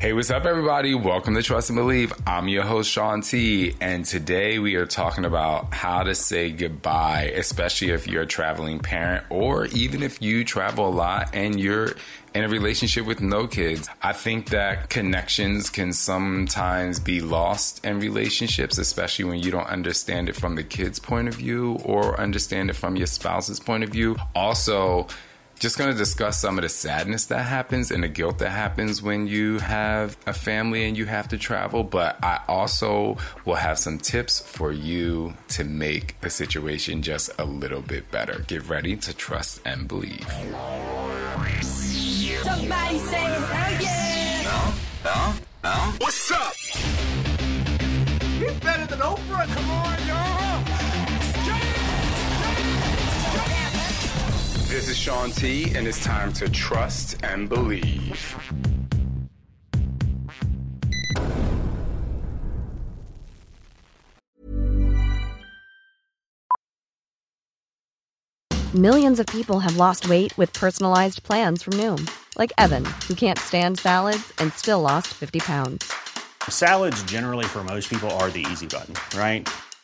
Hey, what's up, everybody? Welcome to Trust and Believe. I'm your host, Shaun T, and today we are talking about how to say goodbye, especially if you're a traveling parent or even if you travel a lot and you're in a relationship with no kids. I think that connections can sometimes be lost in relationships, especially when you don't understand it from the kid's point of view or understand it from your spouse's point of view. Also, just going to discuss some of the sadness that happens and the guilt that happens when you have a family and you have to travel. But I also will have some tips for you to make the situation just a little bit better. Get ready to trust and believe. Somebody say hell yeah! No, no, no. What's up? He's better than Oprah. Come on, y'all. This is Shaun T, and it's time to trust and believe. Millions of people have lost weight with personalized plans from Noom, like Evan, who can't stand salads and still lost 50 pounds. Salads, generally, for most people, are the easy button, right?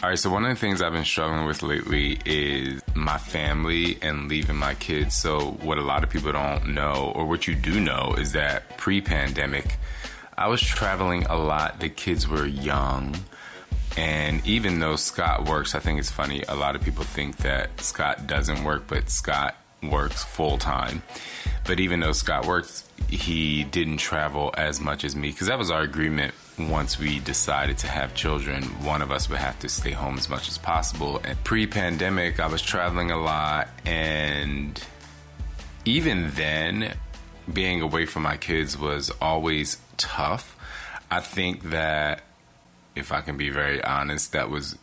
All right, so one of the things I've been struggling with lately is my family and leaving my kids. So, what a lot of people don't know, or what you do know, is that pre pandemic, I was traveling a lot. The kids were young. And even though Scott works, I think it's funny, a lot of people think that Scott doesn't work, but Scott works full time. But even though Scott works, he didn't travel as much as me because that was our agreement once we decided to have children, one of us would have to stay home as much as possible. And pre pandemic, I was traveling a lot, and even then, being away from my kids was always tough. I think that, if I can be very honest, that was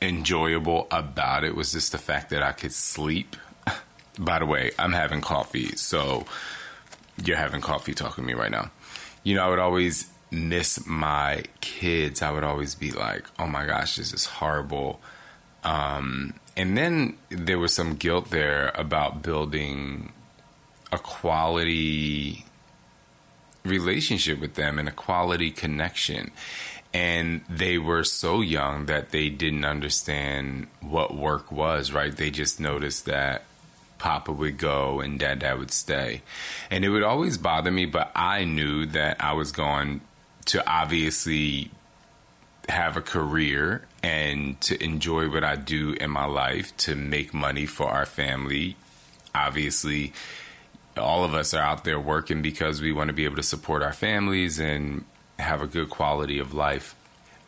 enjoyable about it was just the fact that I could sleep. By the way, I'm having coffee, so you're having coffee talking to me right now. You know, I would always miss my kids, I would always be like, oh my gosh, this is horrible. Um, and then there was some guilt there about building a quality relationship with them and a quality connection. And they were so young that they didn't understand what work was, right? They just noticed that Papa would go and Dad Dad would stay. And it would always bother me, but I knew that I was going to obviously have a career and to enjoy what I do in my life, to make money for our family. Obviously, all of us are out there working because we want to be able to support our families and have a good quality of life.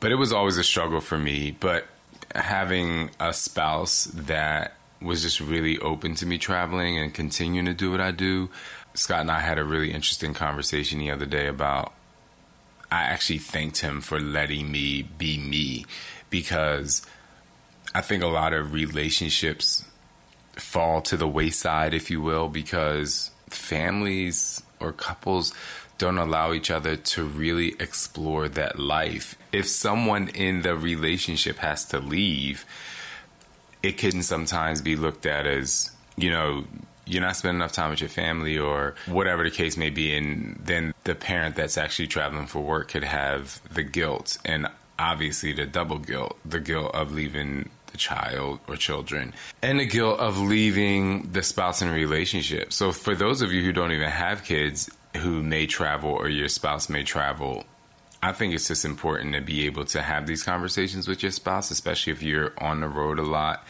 But it was always a struggle for me. But having a spouse that was just really open to me traveling and continuing to do what I do. Scott and I had a really interesting conversation the other day about I actually thanked him for letting me be me because I think a lot of relationships fall to the wayside, if you will, because families or couples don't allow each other to really explore that life. If someone in the relationship has to leave, it can sometimes be looked at as, you know, you're not spending enough time with your family or whatever the case may be and then the parent that's actually traveling for work could have the guilt and obviously the double guilt the guilt of leaving the child or children and the guilt of leaving the spouse in a relationship. So for those of you who don't even have kids who may travel or your spouse may travel I think it's just important to be able to have these conversations with your spouse, especially if you're on the road a lot,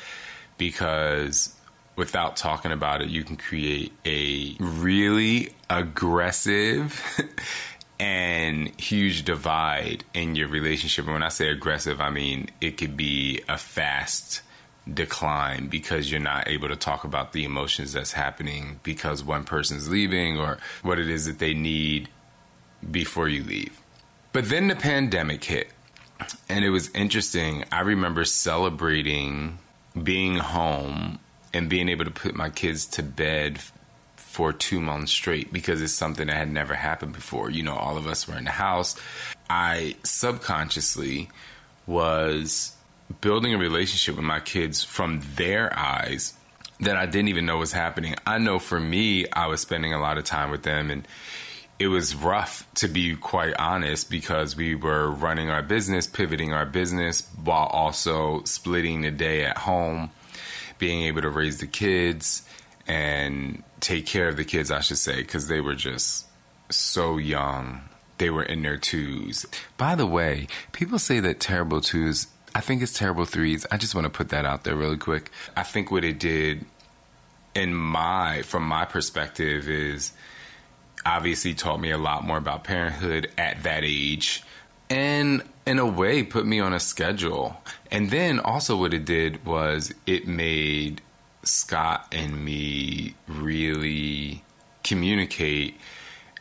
because without talking about it, you can create a really aggressive and huge divide in your relationship. And when I say aggressive, I mean it could be a fast decline because you're not able to talk about the emotions that's happening because one person's leaving or what it is that they need before you leave. But then the pandemic hit, and it was interesting. I remember celebrating being home and being able to put my kids to bed for two months straight because it's something that had never happened before. You know, all of us were in the house. I subconsciously was building a relationship with my kids from their eyes that I didn't even know was happening. I know for me, I was spending a lot of time with them and it was rough to be quite honest because we were running our business, pivoting our business while also splitting the day at home, being able to raise the kids and take care of the kids, I should say, because they were just so young. They were in their twos. By the way, people say that terrible twos, I think it's terrible threes. I just want to put that out there really quick. I think what it did in my, from my perspective, is obviously taught me a lot more about parenthood at that age and in a way put me on a schedule. And then also what it did was it made scott and me really communicate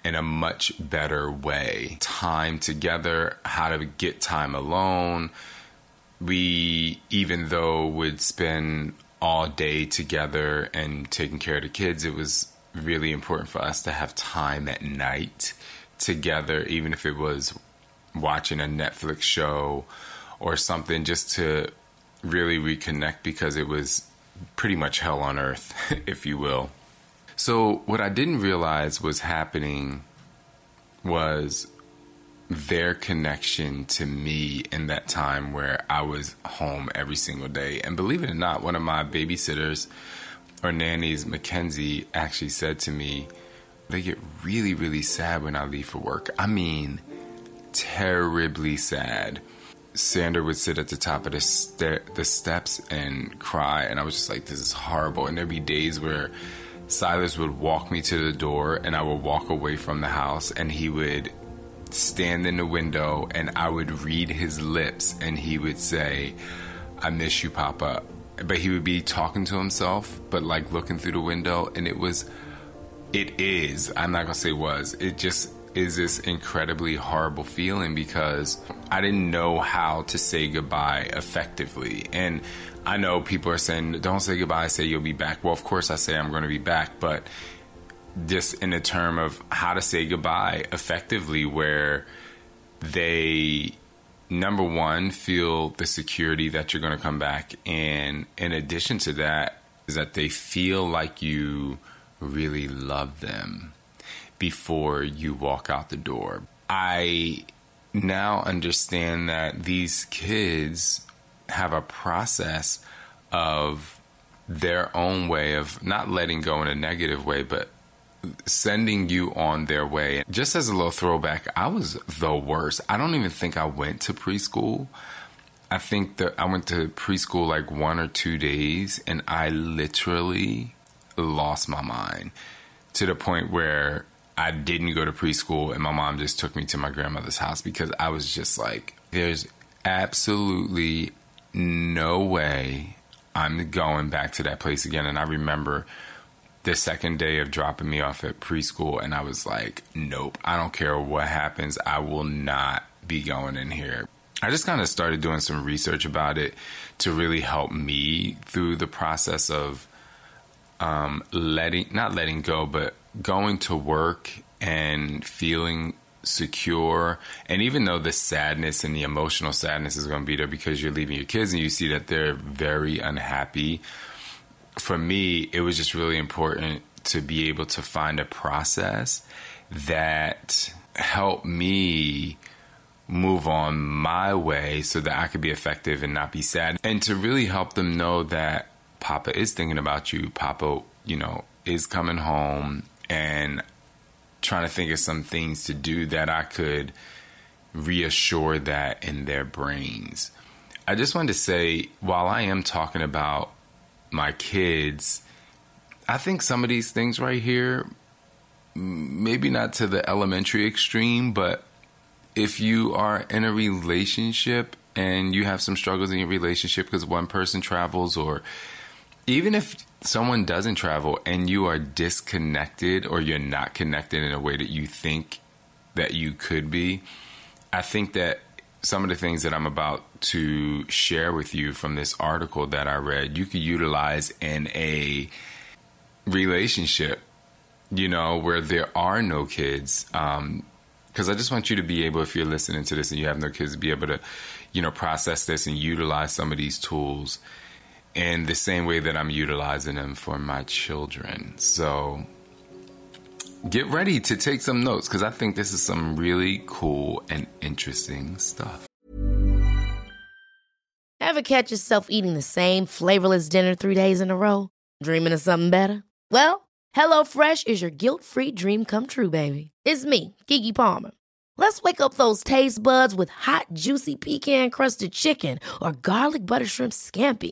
in a much better way. Time together how to get time alone. We even though would spend all day together and taking care of the kids it was really important for us to have time at night together, even if it was watching a Netflix show or something, just to really reconnect because it was pretty much hell on earth, if you will. So, what I didn't realize was happening was their connection to me in that time where I was home every single day. And believe it or not, one of my babysitters or nannies, Mackenzie, actually said to me, they get really, really sad when I leave for work. I mean, terribly sad. Sander would sit at the top of the, st- the steps and cry, and I was just like, this is horrible. And there'd be days where Silas would walk me to the door, and I would walk away from the house, and he would stand in the window, and I would read his lips, and he would say, I miss you, Papa but he would be talking to himself, but like looking through the window, and it was, it is. I'm not gonna say was. It just is this incredibly horrible feeling because I didn't know how to say goodbye effectively, and I know people are saying, "Don't say goodbye. Say you'll be back." Well, of course I say I'm going to be back, but just in the term of how to say goodbye effectively, where they number one, feel the security that you're going to come back. And in addition to that, is that they feel like you really love them before you walk out the door. I now understand that these kids have a process of their own way of not letting go in a negative way, but sending you on their way. Just as a little throwback, I was the worst. I don't even think I went to preschool. I think that I went to preschool like one or two days and I literally lost my mind to the point where I didn't go to preschool and my mom just took me to my grandmother's house because I was just like, there's absolutely no way I'm going back to that place again. And I remember the second day of dropping me off at preschool, and I was like, nope, I don't care what happens. I will not be going in here. I just kind of started doing some research about it to really help me through the process of um, letting, not letting go, but going to work and feeling secure. And even though the sadness and the emotional sadness is going to be there because you're leaving your kids and you see that they're very unhappy for me, it was just really important to be able to find a process that helped me move on my way so that I could be effective and not be sad. And to really help them know that Papa is thinking about you, Papa, you know, is coming home and trying to think of some things to do that I could reassure that in their brains. I just wanted to say, while I am talking about my kids, I think some of these things right here, maybe not to the elementary extreme, but if you are in a relationship and you have some struggles in your relationship because one person travels, or even if someone doesn't travel and you are disconnected or you're not connected in a way that you think that you could be, I think that some of the things that I'm about to share with you from this article that I read, you could utilize in a relationship, you know, where there are no kids. Um, because I just want you to be able, if you're listening to this and you have no kids, to be able to, you know, process this and utilize some of these tools in the same way that I'm utilizing them for my children. So get ready to take some notes because I think this is some really cool and interesting stuff. Ever catch yourself eating the same flavorless dinner three days in a row? Dreaming of something better? Well, HelloFresh is your guilt free dream come true, baby. It's me, Keke Palmer. Let's wake up those taste buds with hot, juicy pecan crusted chicken or garlic butter shrimp scampi.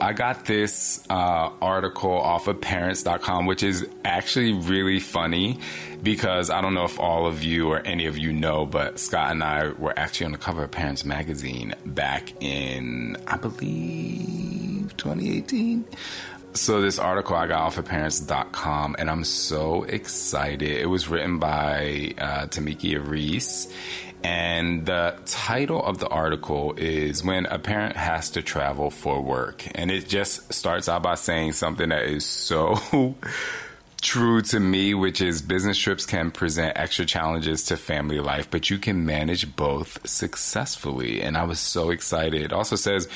I got this uh, article off of parents.com, which is actually really funny because I don't know if all of you or any of you know, but Scott and I were actually on the cover of Parents Magazine back in, I believe, 2018. So this article I got off of parents.com and I'm so excited. It was written by uh, Tamika Reese and the title of the article is When a Parent Has to Travel for Work. And it just starts out by saying something that is so true to me, which is business trips can present extra challenges to family life, but you can manage both successfully. And I was so excited. It also says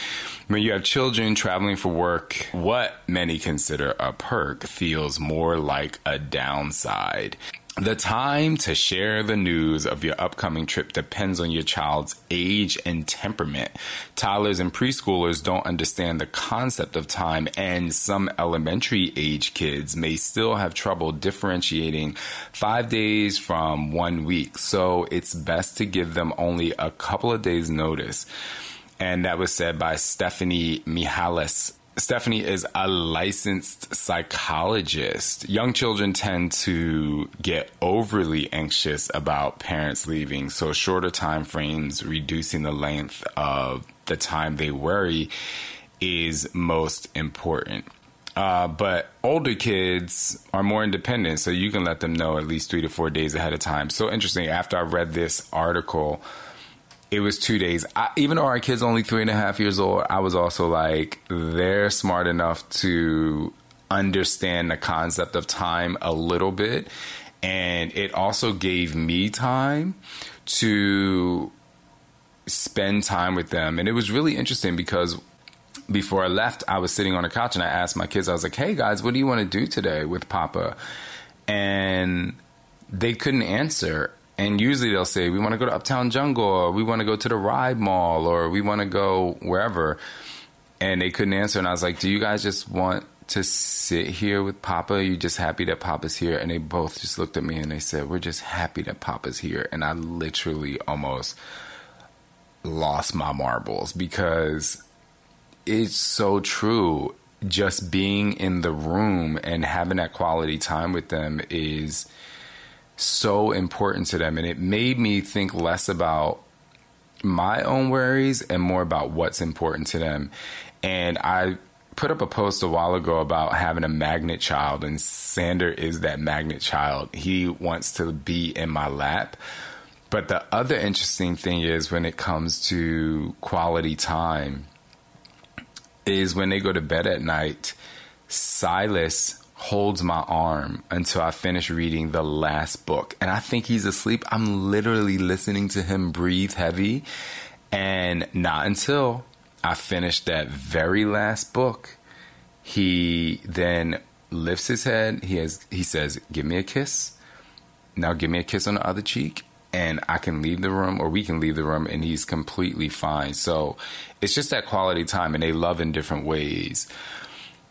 when you have children traveling for work, what many consider a perk feels more like a downside. The time to share the news of your upcoming trip depends on your child's age and temperament. Toddlers and preschoolers don't understand the concept of time, and some elementary age kids may still have trouble differentiating five days from one week. So it's best to give them only a couple of days' notice. And that was said by Stephanie Mihalis Stephanie is a licensed psychologist. Young children tend to get overly anxious about parents leaving, so shorter time frames, reducing the length of the time they worry is most important. Uh, but older kids are more independent, so you can let them know at least three to four days ahead of time. So interesting. After I read this article, it was two days. I, even though our kid's only three and a half years old, I was also like, they're smart enough to understand the concept of time a little bit. And it also gave me time to spend time with them. And it was really interesting because before I left, I was sitting on a couch and I asked my kids, I was like, hey guys, what do you want to do today with Papa? And they couldn't answer and usually they'll say we want to go to Uptown Jungle or we want to go to the Ride Mall or we want to go wherever. And they couldn't answer, and I was like, "Do you guys just want to sit here with Papa? Are you just happy that Papa's here?" And they both just looked at me and they said, "We're just happy that Papa's here." And I literally almost lost my marbles because it's so true. Just being in the room and having that quality time with them is so important to them. And it made me think less about my own worries and more about what's important to them. And I put up a post a while ago about having a magnet child, and Sander is that magnet child. He wants to be in my lap. But the other interesting thing is when it comes to quality time, is when they go to bed at night, Silas holds my arm until I finish reading the last book. And I think he's asleep. I'm literally listening to him breathe heavy. And not until I finish that very last book, he then lifts his head. He has he says, "Give me a kiss." Now give me a kiss on the other cheek. and I can leave the room or we can leave the room and he's completely fine. So it's just that quality time and they love in different ways.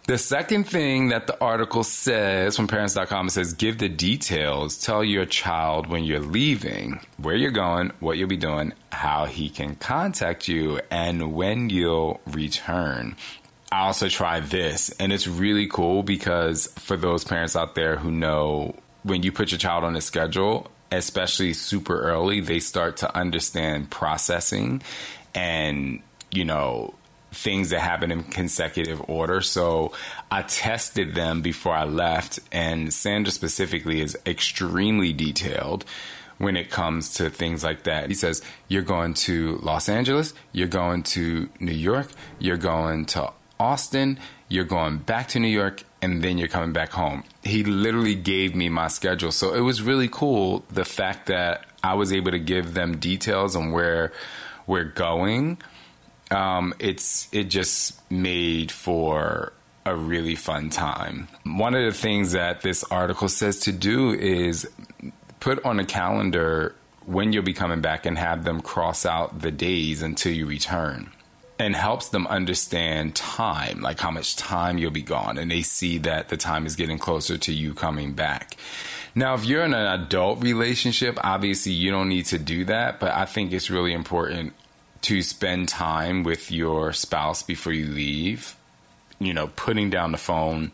The second thing that the article says from parents.com says give the details. Tell your child when you're leaving, where you're going, what you'll be doing, how he can contact you, and when you'll return. I also tried this, and it's really cool because for those parents out there who know when you put your child on a schedule, especially super early, they start to understand processing and, you know, things that happen in consecutive order. So I tested them before I left, and Sander specifically is extremely detailed when it comes to things like that. He says, You're going to Los Angeles, you're going to New York, you're going to Austin, you're going back to New York, and then you're coming back home. He literally gave me my schedule. So it was really cool the fact that I was able to give them details on where we're going um, it's it just made for a really fun time. One of the things that this article says to do is put on a calendar when you'll be coming back and have them cross out the days until you return and helps them understand time, like how much time you'll be gone. And they see that the time is getting closer to you coming back. Now, if you're in an adult relationship, obviously you don't need to do that, but I think it's really important to spend time with your spouse before you leave. You know, putting down the phone,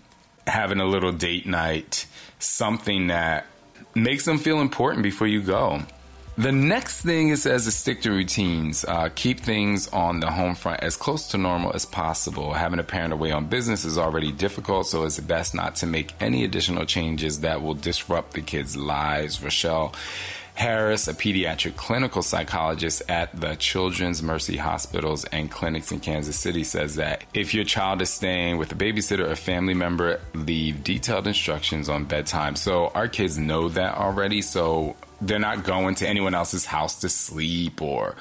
having a little date night, something that makes them feel important before you go. The next thing it says is stick to routines. Uh, keep things on the home front as close to normal as possible. Having a parent away on business is already difficult, so it's best not to make any additional changes that will disrupt the kids' lives. Rochelle Harris, a pediatric clinical psychologist at the Children's Mercy Hospitals and Clinics in Kansas City, says that if your child is staying with a babysitter or family member, leave detailed instructions on bedtime. So our kids know that already, so they're not going to anyone else's house to sleep or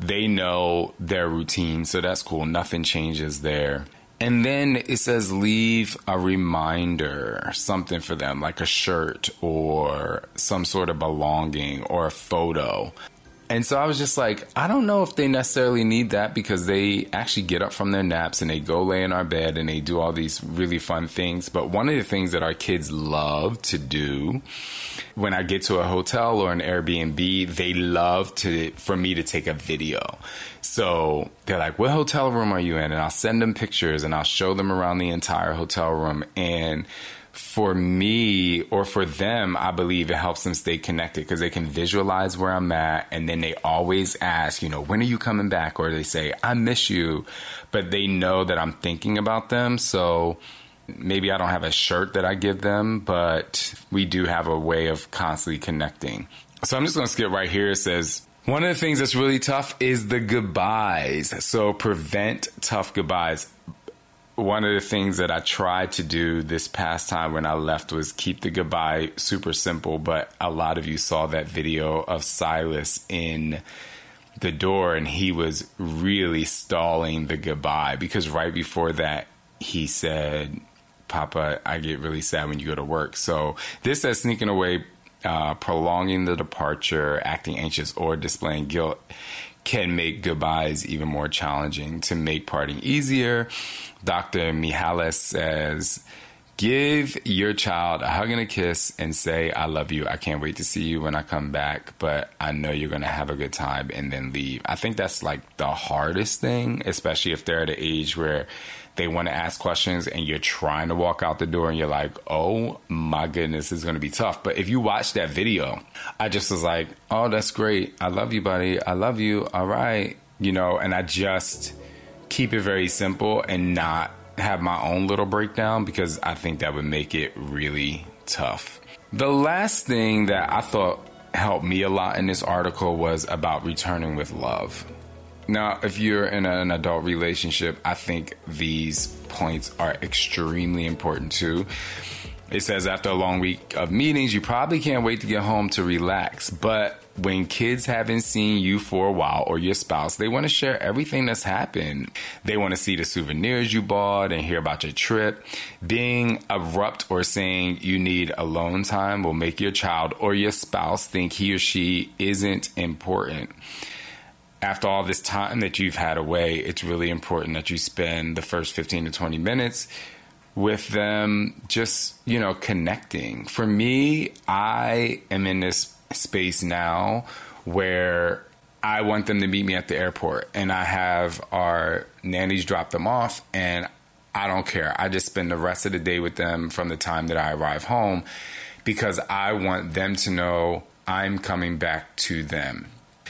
they know their routine. So that's cool. Nothing changes there. And then it says leave a reminder, something for them, like a shirt or some sort of belonging or a photo. And so I was just like, I don't know if they necessarily need that because they actually get up from their naps and they go lay in our bed and they do all these really fun things. But one of the things that our kids love to do when I get to a hotel or an Airbnb, they love to for me to take a video. So they're like, "What hotel room are you in?" And I'll send them pictures and I'll show them around the entire hotel room and for me or for them, I believe it helps them stay connected because they can visualize where I'm at. And then they always ask, you know, when are you coming back? Or they say, I miss you. But they know that I'm thinking about them. So maybe I don't have a shirt that I give them, but we do have a way of constantly connecting. So I'm just going to skip right here. It says, one of the things that's really tough is the goodbyes. So prevent tough goodbyes one of the things that I tried to do this past time when I left was keep the goodbye super simple, but a lot of you saw that video of Silas in the door and he was really stalling the goodbye because right before that he said, Papa, I get really sad when you go to work. So this says sneaking away, uh, prolonging the departure, acting anxious, or displaying guilt can make goodbyes even more challenging. To make parting easier, Dr. Mihalis says, Give your child a hug and a kiss and say, I love you. I can't wait to see you when I come back, but I know you're going to have a good time and then leave. I think that's like the hardest thing, especially if they're at an age where they want to ask questions and you're trying to walk out the door and you're like, oh my goodness, it's going to be tough. But if you watch that video, I just was like, oh, that's great. I love you, buddy. I love you. All right. You know, and I just keep it very simple and not have my own little breakdown because I think that would make it really tough. The last thing that I thought helped me a lot in this article was about returning with love. Now, if you're in an adult relationship, I think these points are extremely important too. It says after a long week of meetings, you probably can't wait to get home to relax, but when kids haven't seen you for a while or your spouse, they want to share everything that's happened. They want to see the souvenirs you bought and hear about your trip. Being abrupt or saying you need alone time will make your child or your spouse think he or she isn't important. After all this time that you've had away, it's really important that you spend the first 15 to 20 minutes with them just, you know, connecting. For me, I am in this space now where I want them to meet me at the airport and I have our nannies drop them off and I don't care. I just spend the rest of the day with them from the time that I arrive home because I want them to know I'm coming back to them.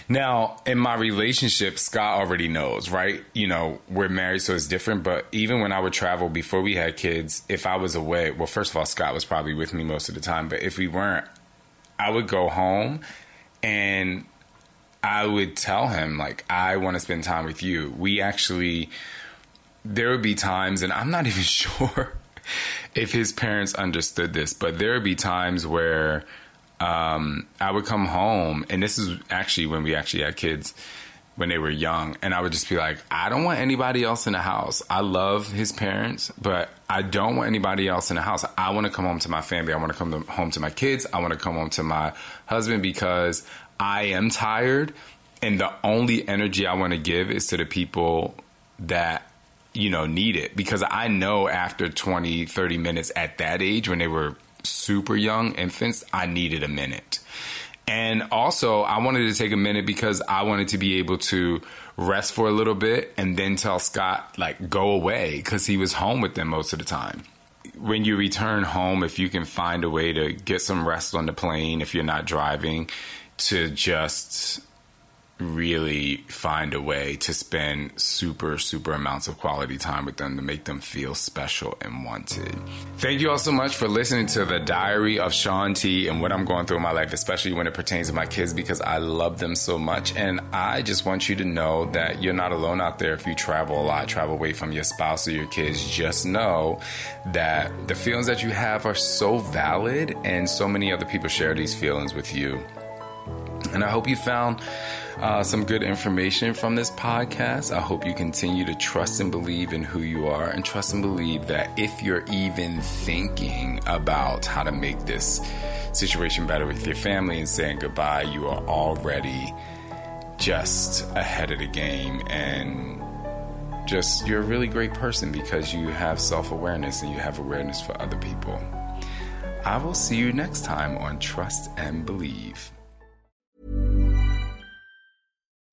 Now, in my relationship, Scott already knows, right? You know, we're married, so it's different. But even when I would travel before we had kids, if I was away, well, first of all, Scott was probably with me most of the time. But if we weren't, I would go home and I would tell him, like, I want to spend time with you. We actually, there would be times, and I'm not even sure if his parents understood this, but there would be times where um, I would come home, and this is actually when we actually had kids when they were young and I would just be like, I don't want anybody else in the house. I love his parents, but I don't want anybody else in the house. I want to come home to my family. I want to come home to my kids. I want to come home to my husband because I am tired and the only energy I want to give is to the people that you know need it because I know after 20 30 minutes at that age when they were super young infants, I needed a minute. And also, I wanted to take a minute because I wanted to be able to rest for a little bit and then tell Scott, like, go away because he was home with them most of the time. When you return home, if you can find a way to get some rest on the plane, if you're not driving, to just really find a way to spend super, super amounts of quality time with them to make them feel special and wanted. Thank you all so much for listening to the diary of Shaun T and what I'm going through in my life, especially when it pertains to my kids, because I love them so much. And I just want you to know that you're not alone out there if you travel a lot, travel away from your spouse or your kids. Just know that the feelings that you have are so valid, and so many other people share these feelings with you. And I hope you found uh, some good information from this podcast. I hope you continue to trust and believe in who you are and trust and believe that if you're even thinking about how to make this situation better with your family and saying goodbye, you are already just ahead of the game and just you're a really great person because you have self awareness and you have awareness for other people. I will see you next time on Trust and Believe.